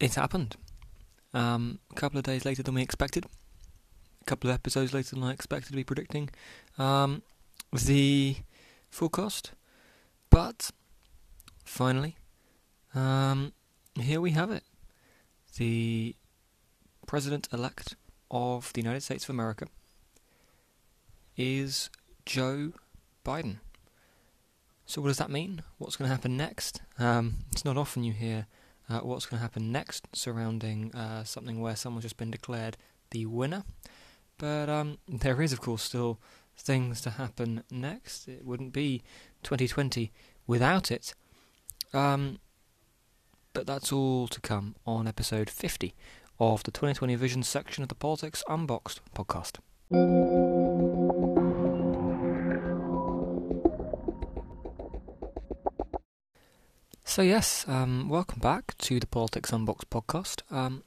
it happened. Um, a couple of days later than we expected. A couple of episodes later than I expected to be predicting um, the forecast. But finally, um, here we have it. The president elect of the United States of America is Joe Biden. So, what does that mean? What's going to happen next? Um, it's not often you hear uh, what's going to happen next surrounding uh, something where someone's just been declared the winner. But um, there is, of course, still things to happen next. It wouldn't be 2020 without it. Um, but that's all to come on episode 50 of the 2020 Vision section of the Politics Unboxed podcast. So yes, um, welcome back to the Politics Unboxed podcast. Um,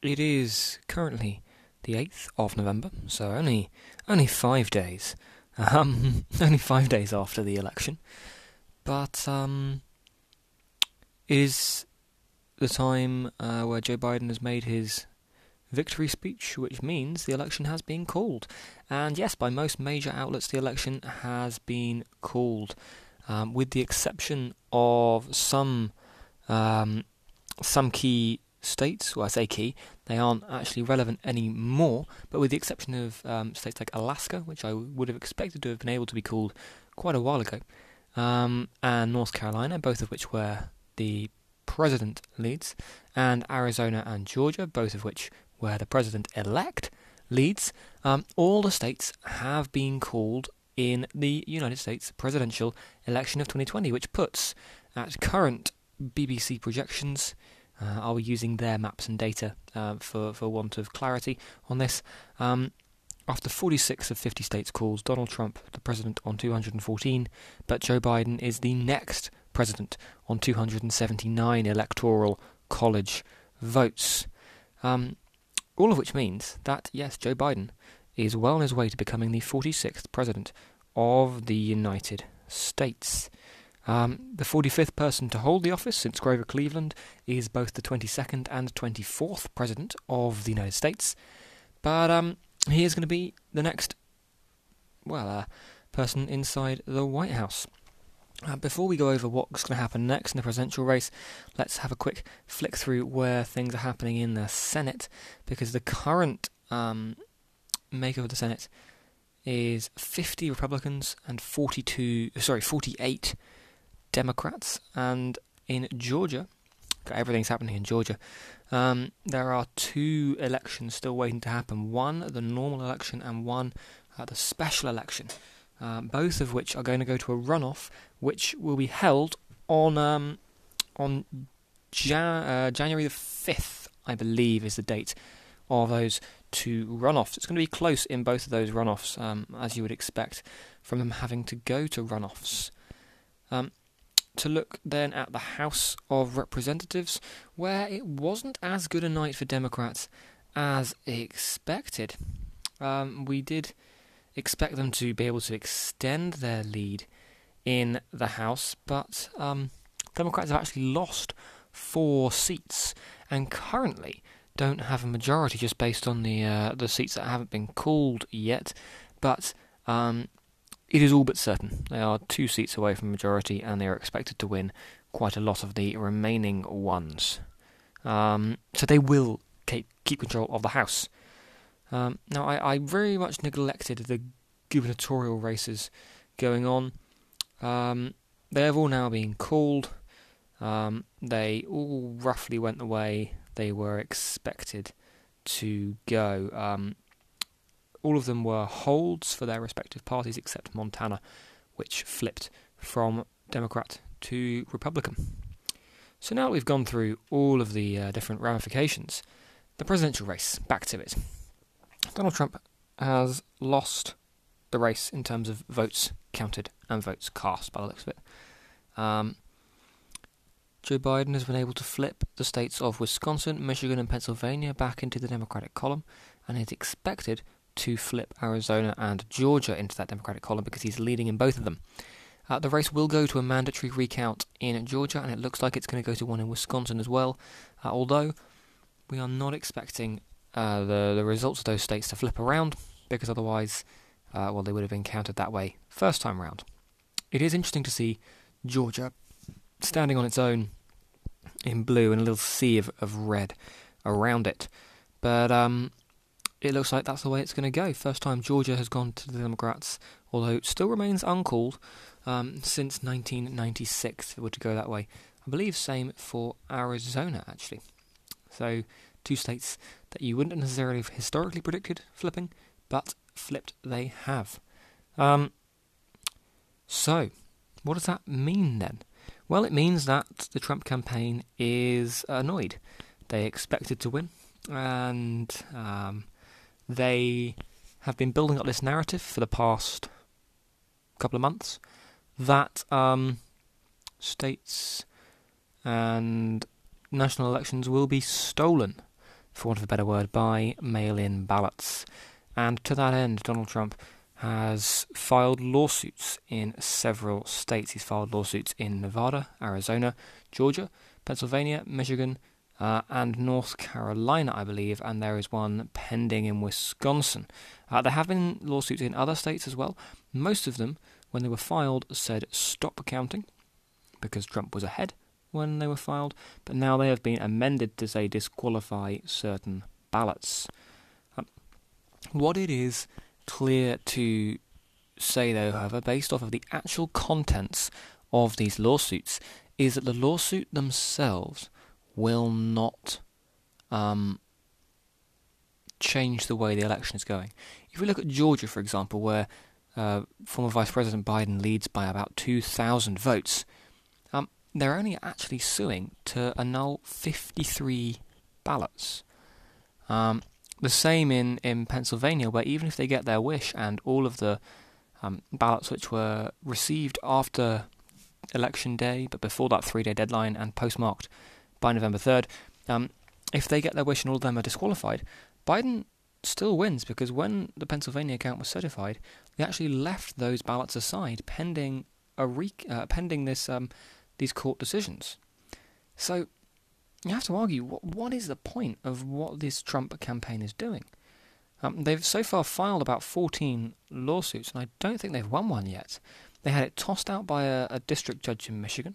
it is currently the eighth of November, so only only five days, um, only five days after the election. But um, it is the time uh, where Joe Biden has made his victory speech, which means the election has been called. And yes, by most major outlets, the election has been called um, with the exception of some um, some key states. Well, I say key; they aren't actually relevant anymore. But with the exception of um, states like Alaska, which I would have expected to have been able to be called quite a while ago, um, and North Carolina, both of which were the president leads, and Arizona and Georgia, both of which were the president elect leads, um, all the states have been called in the United States presidential election of 2020, which puts at current BBC projections. Uh, are we using their maps and data uh, for for want of clarity on this? Um, after 46 of 50 states calls Donald Trump the president on 214, but Joe Biden is the next president on 279 electoral college votes. Um, all of which means that, yes, Joe Biden is well on his way to becoming the 46th President of the United States. Um, the 45th person to hold the office since Grover Cleveland is both the 22nd and 24th President of the United States. But um, he is going to be the next, well, uh, person inside the White House. Uh, before we go over what's going to happen next in the presidential race, let's have a quick flick through where things are happening in the Senate, because the current um, makeup of the Senate is 50 Republicans and 42, sorry, 48 Democrats. And in Georgia, everything's happening in Georgia. Um, there are two elections still waiting to happen. One, the normal election, and one, uh, the special election. Um, both of which are going to go to a runoff, which will be held on um, on Jan- uh, January the fifth, I believe, is the date of those two runoffs. It's going to be close in both of those runoffs, um, as you would expect from them having to go to runoffs. Um, to look then at the House of Representatives, where it wasn't as good a night for Democrats as expected. Um, we did expect them to be able to extend their lead in the House, but um, Democrats have actually lost four seats, and currently don't have a majority just based on the uh, the seats that haven't been called yet, but um, it is all but certain they are two seats away from majority, and they are expected to win quite a lot of the remaining ones. Um, so they will keep keep control of the House. Um, now, I, I, very much neglected the gubernatorial races going on. Um, they have all now been called. Um, they all roughly went the way they were expected to go. Um, all of them were holds for their respective parties except Montana, which flipped from Democrat to Republican. So now we've gone through all of the uh, different ramifications, the presidential race, back to it. Donald Trump has lost the race in terms of votes counted and votes cast by the looks of it. Um, Joe Biden has been able to flip the states of Wisconsin, Michigan, and Pennsylvania back into the Democratic column, and is expected to flip Arizona and Georgia into that Democratic column because he's leading in both of them. Uh, the race will go to a mandatory recount in Georgia, and it looks like it's going to go to one in Wisconsin as well. Uh, although we are not expecting uh, the the results of those states to flip around, because otherwise, uh, well, they would have been counted that way first time round. It is interesting to see Georgia standing on its own in blue and a little sea of, of red around it. But um, it looks like that's the way it's going to go. First time Georgia has gone to the Democrats, although it still remains uncalled um, since 1996. If it were to go that way, I believe same for Arizona actually. So two states that you wouldn't necessarily have historically predicted flipping, but flipped they have. Um, so, what does that mean then? Well, it means that the Trump campaign is annoyed. They expected to win, and um, they have been building up this narrative for the past couple of months that um, states and national elections will be stolen, for want of a better word, by mail in ballots. And to that end, Donald Trump has filed lawsuits in several states. He's filed lawsuits in Nevada, Arizona, Georgia, Pennsylvania, Michigan, uh, and North Carolina, I believe, and there is one pending in Wisconsin. Uh, there have been lawsuits in other states as well. Most of them, when they were filed, said stop counting because Trump was ahead when they were filed, but now they have been amended to say disqualify certain ballots. Um, what it is clear to say, though, however, based off of the actual contents of these lawsuits, is that the lawsuit themselves will not um, change the way the election is going. If we look at Georgia, for example, where uh, former Vice President Biden leads by about 2,000 votes, um, they're only actually suing to annul 53 ballots. Um, the same in, in Pennsylvania, where even if they get their wish and all of the um, ballots which were received after election day, but before that three day deadline and postmarked by November 3rd, um, if they get their wish and all of them are disqualified, Biden still wins because when the Pennsylvania account was certified, they actually left those ballots aside pending a re- uh, pending this um, these court decisions. So you have to argue what, what is the point of what this Trump campaign is doing? Um, they've so far filed about 14 lawsuits, and I don't think they've won one yet. They had it tossed out by a, a district judge in Michigan,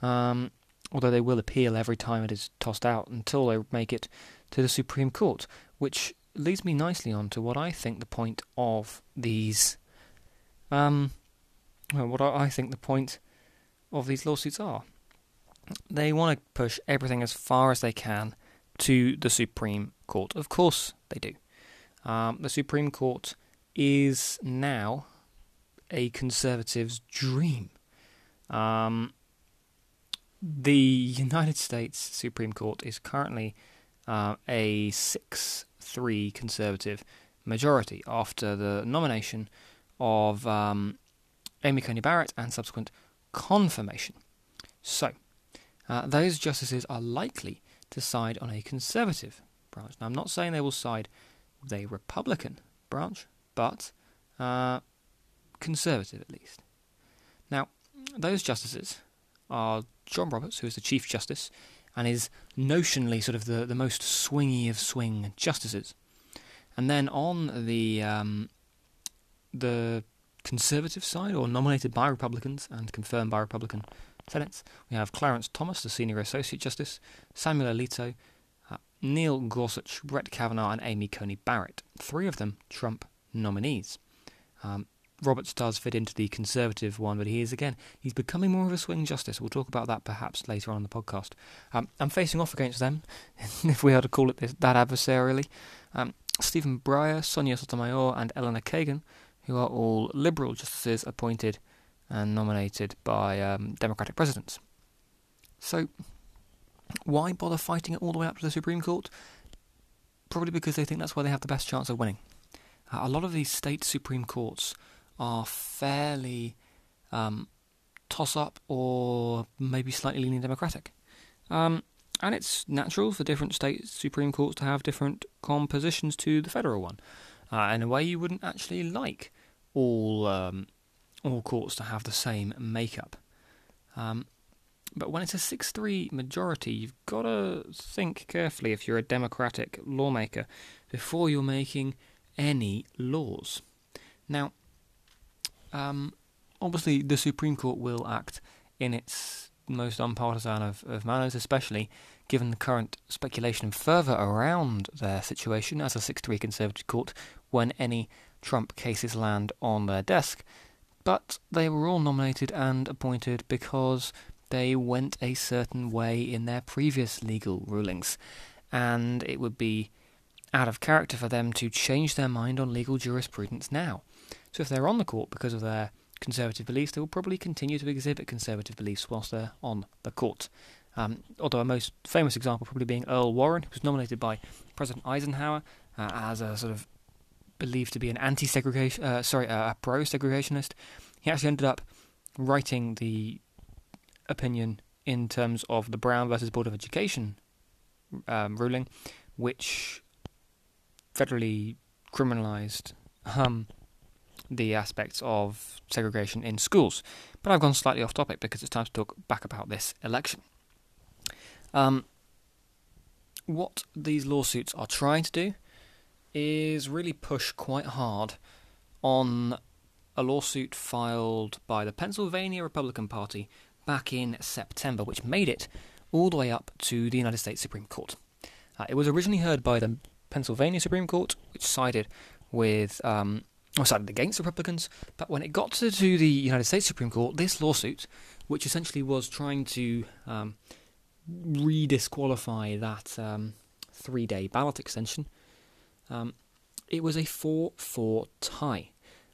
um, although they will appeal every time it is tossed out until they make it to the Supreme Court, which leads me nicely on to what I think the point of these, um, what I think the point of these lawsuits are they want to push everything as far as they can to the Supreme Court. Of course, they do. Um, the Supreme Court is now a conservative's dream. Um, the United States Supreme Court is currently uh, a 6 3 conservative majority after the nomination of um, Amy Coney Barrett and subsequent confirmation. So, uh, those justices are likely to side on a conservative branch. Now, I'm not saying they will side with a Republican branch, but uh, conservative at least. Now, those justices are John Roberts, who is the Chief Justice and is notionally sort of the, the most swingy of swing justices. And then on the um, the conservative side, or nominated by Republicans and confirmed by Republican Senates, we have Clarence Thomas, the Senior Associate Justice, Samuel Alito, uh, Neil Gorsuch, Brett Kavanaugh, and Amy Coney Barrett. Three of them Trump nominees. Um, Roberts does fit into the conservative one, but he is again, he's becoming more of a swing justice. We'll talk about that perhaps later on in the podcast. Um, I'm facing off against them, if we are to call it this, that adversarially. Um, Stephen Breyer, Sonia Sotomayor, and Elena Kagan, who are all liberal justices appointed and nominated by um, Democratic presidents. So, why bother fighting it all the way up to the Supreme Court? Probably because they think that's where they have the best chance of winning. Uh, a lot of these state Supreme Courts are fairly um, toss up or maybe slightly leaning Democratic. Um, and it's natural for different state Supreme Courts to have different compositions to the federal one. Uh, in a way, you wouldn't actually like all um, all courts to have the same makeup. Um, but when it's a 6 3 majority, you've got to think carefully if you're a democratic lawmaker before you're making any laws. Now, um, obviously, the Supreme Court will act in its most unpartisan of, of manners, especially given the current speculation further around their situation as a 6 3 Conservative court when any Trump cases land on their desk. But they were all nominated and appointed because they went a certain way in their previous legal rulings, and it would be out of character for them to change their mind on legal jurisprudence now. So if they're on the court because of their conservative beliefs, they will probably continue to exhibit conservative beliefs whilst they're on the court. Um, although a most famous example probably being Earl Warren, who was nominated by President Eisenhower uh, as a sort of believed to be an anti-segregation, uh, sorry, a pro-segregationist. He actually ended up writing the opinion in terms of the Brown versus Board of Education um, ruling, which federally criminalised um, the aspects of segregation in schools. But I've gone slightly off topic because it's time to talk back about this election. Um, what these lawsuits are trying to do is really push quite hard on a lawsuit filed by the Pennsylvania Republican Party back in September, which made it all the way up to the United States Supreme Court. Uh, it was originally heard by the Pennsylvania Supreme Court, which sided with um, or sided against the Republicans. But when it got to, to, the United States Supreme Court, this lawsuit, which essentially was trying to um, re-disqualify that um, three-day ballot extension, um, it was a 4-4 tie.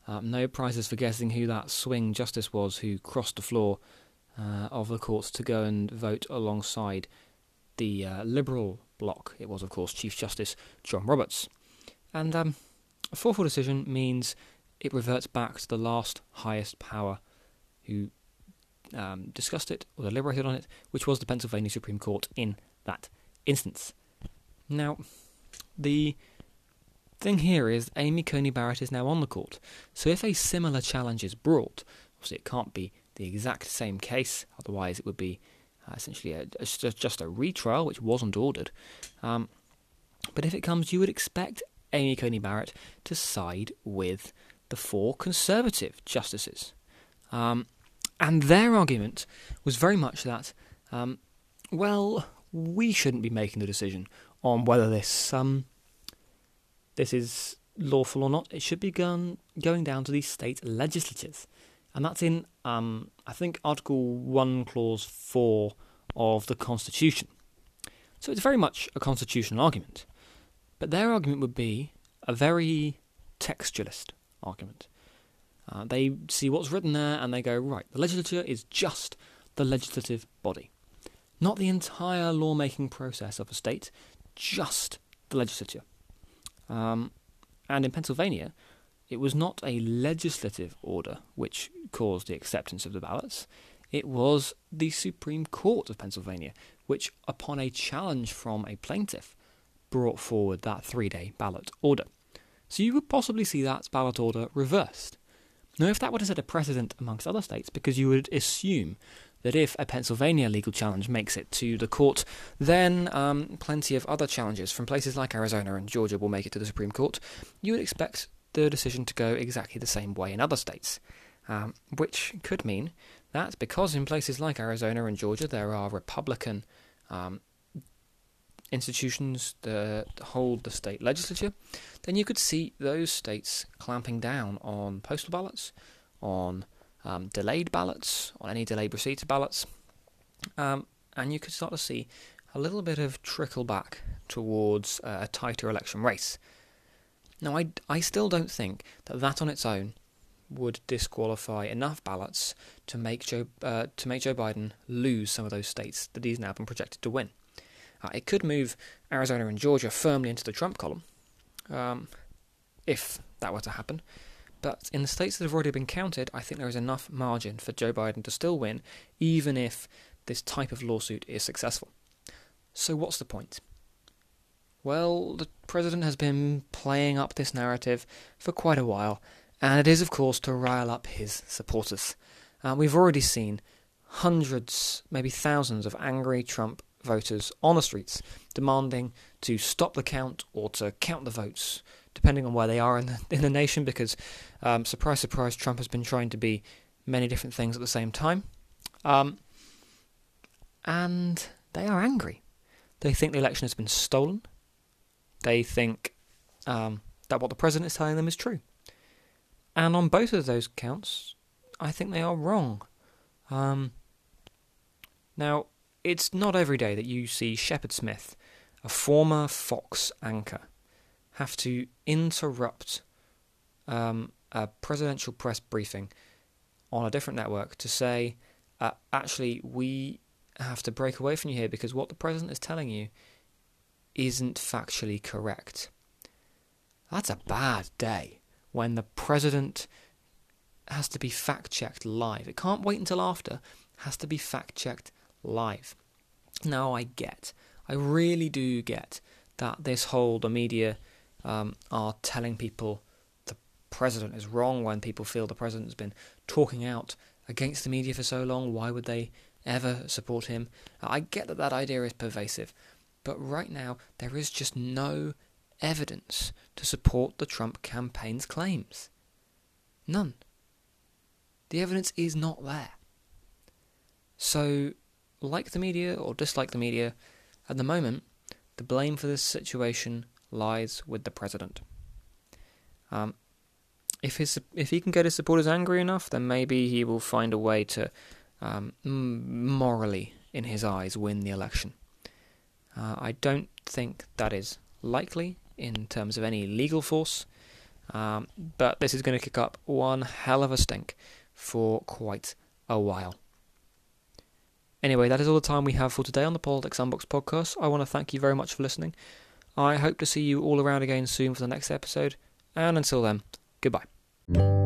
Um, no prizes for guessing who that swing justice was who crossed the floor uh, of the courts to go and vote alongside the uh, Liberal bloc. It was, of course, Chief Justice John Roberts. And um, a 4 4 decision means it reverts back to the last highest power who um, discussed it or deliberated on it, which was the Pennsylvania Supreme Court in that instance. Now, the thing here is Amy Coney Barrett is now on the court, so if a similar challenge is brought, obviously it can't be the exact same case, otherwise it would be uh, essentially a, a, just a retrial, which wasn't ordered. Um, but if it comes, you would expect Amy Coney Barrett to side with the four conservative justices. Um, and their argument was very much that, um, well, we shouldn't be making the decision on whether this um, this is lawful or not. It should be gone, going down to the state legislatures and that's in um, I think Article One, Clause Four of the Constitution. So it's very much a constitutional argument, but their argument would be a very textualist argument. Uh, they see what's written there and they go, right, the legislature is just the legislative body, not the entire lawmaking process of a state, just the legislature. Um, and in Pennsylvania, it was not a legislative order which caused the acceptance of the ballots. It was the Supreme Court of Pennsylvania, which, upon a challenge from a plaintiff, brought forward that three day ballot order. So you would possibly see that ballot order reversed. Now, if that were to set a precedent amongst other states, because you would assume that if a Pennsylvania legal challenge makes it to the court, then um, plenty of other challenges from places like Arizona and Georgia will make it to the Supreme Court, you would expect the decision to go exactly the same way in other states, um, which could mean that because in places like Arizona and Georgia there are Republican um, institutions that hold the state legislature, then you could see those states clamping down on postal ballots, on um, delayed ballots, on any delayed receipt of ballots, um, and you could start to see a little bit of trickle back towards uh, a tighter election race. Now, I, I still don't think that that on its own would disqualify enough ballots to make Joe uh, to make Joe Biden lose some of those states that he's now been projected to win. Uh, it could move Arizona and Georgia firmly into the Trump column, um, if that were to happen. But in the states that have already been counted, I think there is enough margin for Joe Biden to still win, even if this type of lawsuit is successful. So, what's the point? Well, the president has been playing up this narrative for quite a while, and it is, of course, to rile up his supporters. Uh, we've already seen hundreds, maybe thousands of angry Trump voters on the streets demanding to stop the count or to count the votes, depending on where they are in the, in the nation, because, um, surprise, surprise, Trump has been trying to be many different things at the same time. Um, and they are angry. They think the election has been stolen. They think um, that what the president is telling them is true. And on both of those counts, I think they are wrong. Um, now, it's not every day that you see Shepard Smith, a former Fox anchor, have to interrupt um, a presidential press briefing on a different network to say, uh, actually, we have to break away from you here because what the president is telling you isn't factually correct. That's a bad day when the president has to be fact checked live. It can't wait until after, has to be fact checked live. Now, I get, I really do get that this whole, the media um, are telling people the president is wrong when people feel the president has been talking out against the media for so long. Why would they ever support him? I get that that idea is pervasive, but right now there is just no evidence to support the Trump campaign's claims. None. The evidence is not there. So, like the media or dislike the media, at the moment, the blame for this situation lies with the president. Um, if his if he can get his supporters angry enough, then maybe he will find a way to um, morally, in his eyes, win the election. Uh, I don't think that is likely in terms of any legal force, um, but this is going to kick up one hell of a stink for quite a while. Anyway, that is all the time we have for today on the Politics Unboxed podcast. I want to thank you very much for listening. I hope to see you all around again soon for the next episode, and until then, goodbye.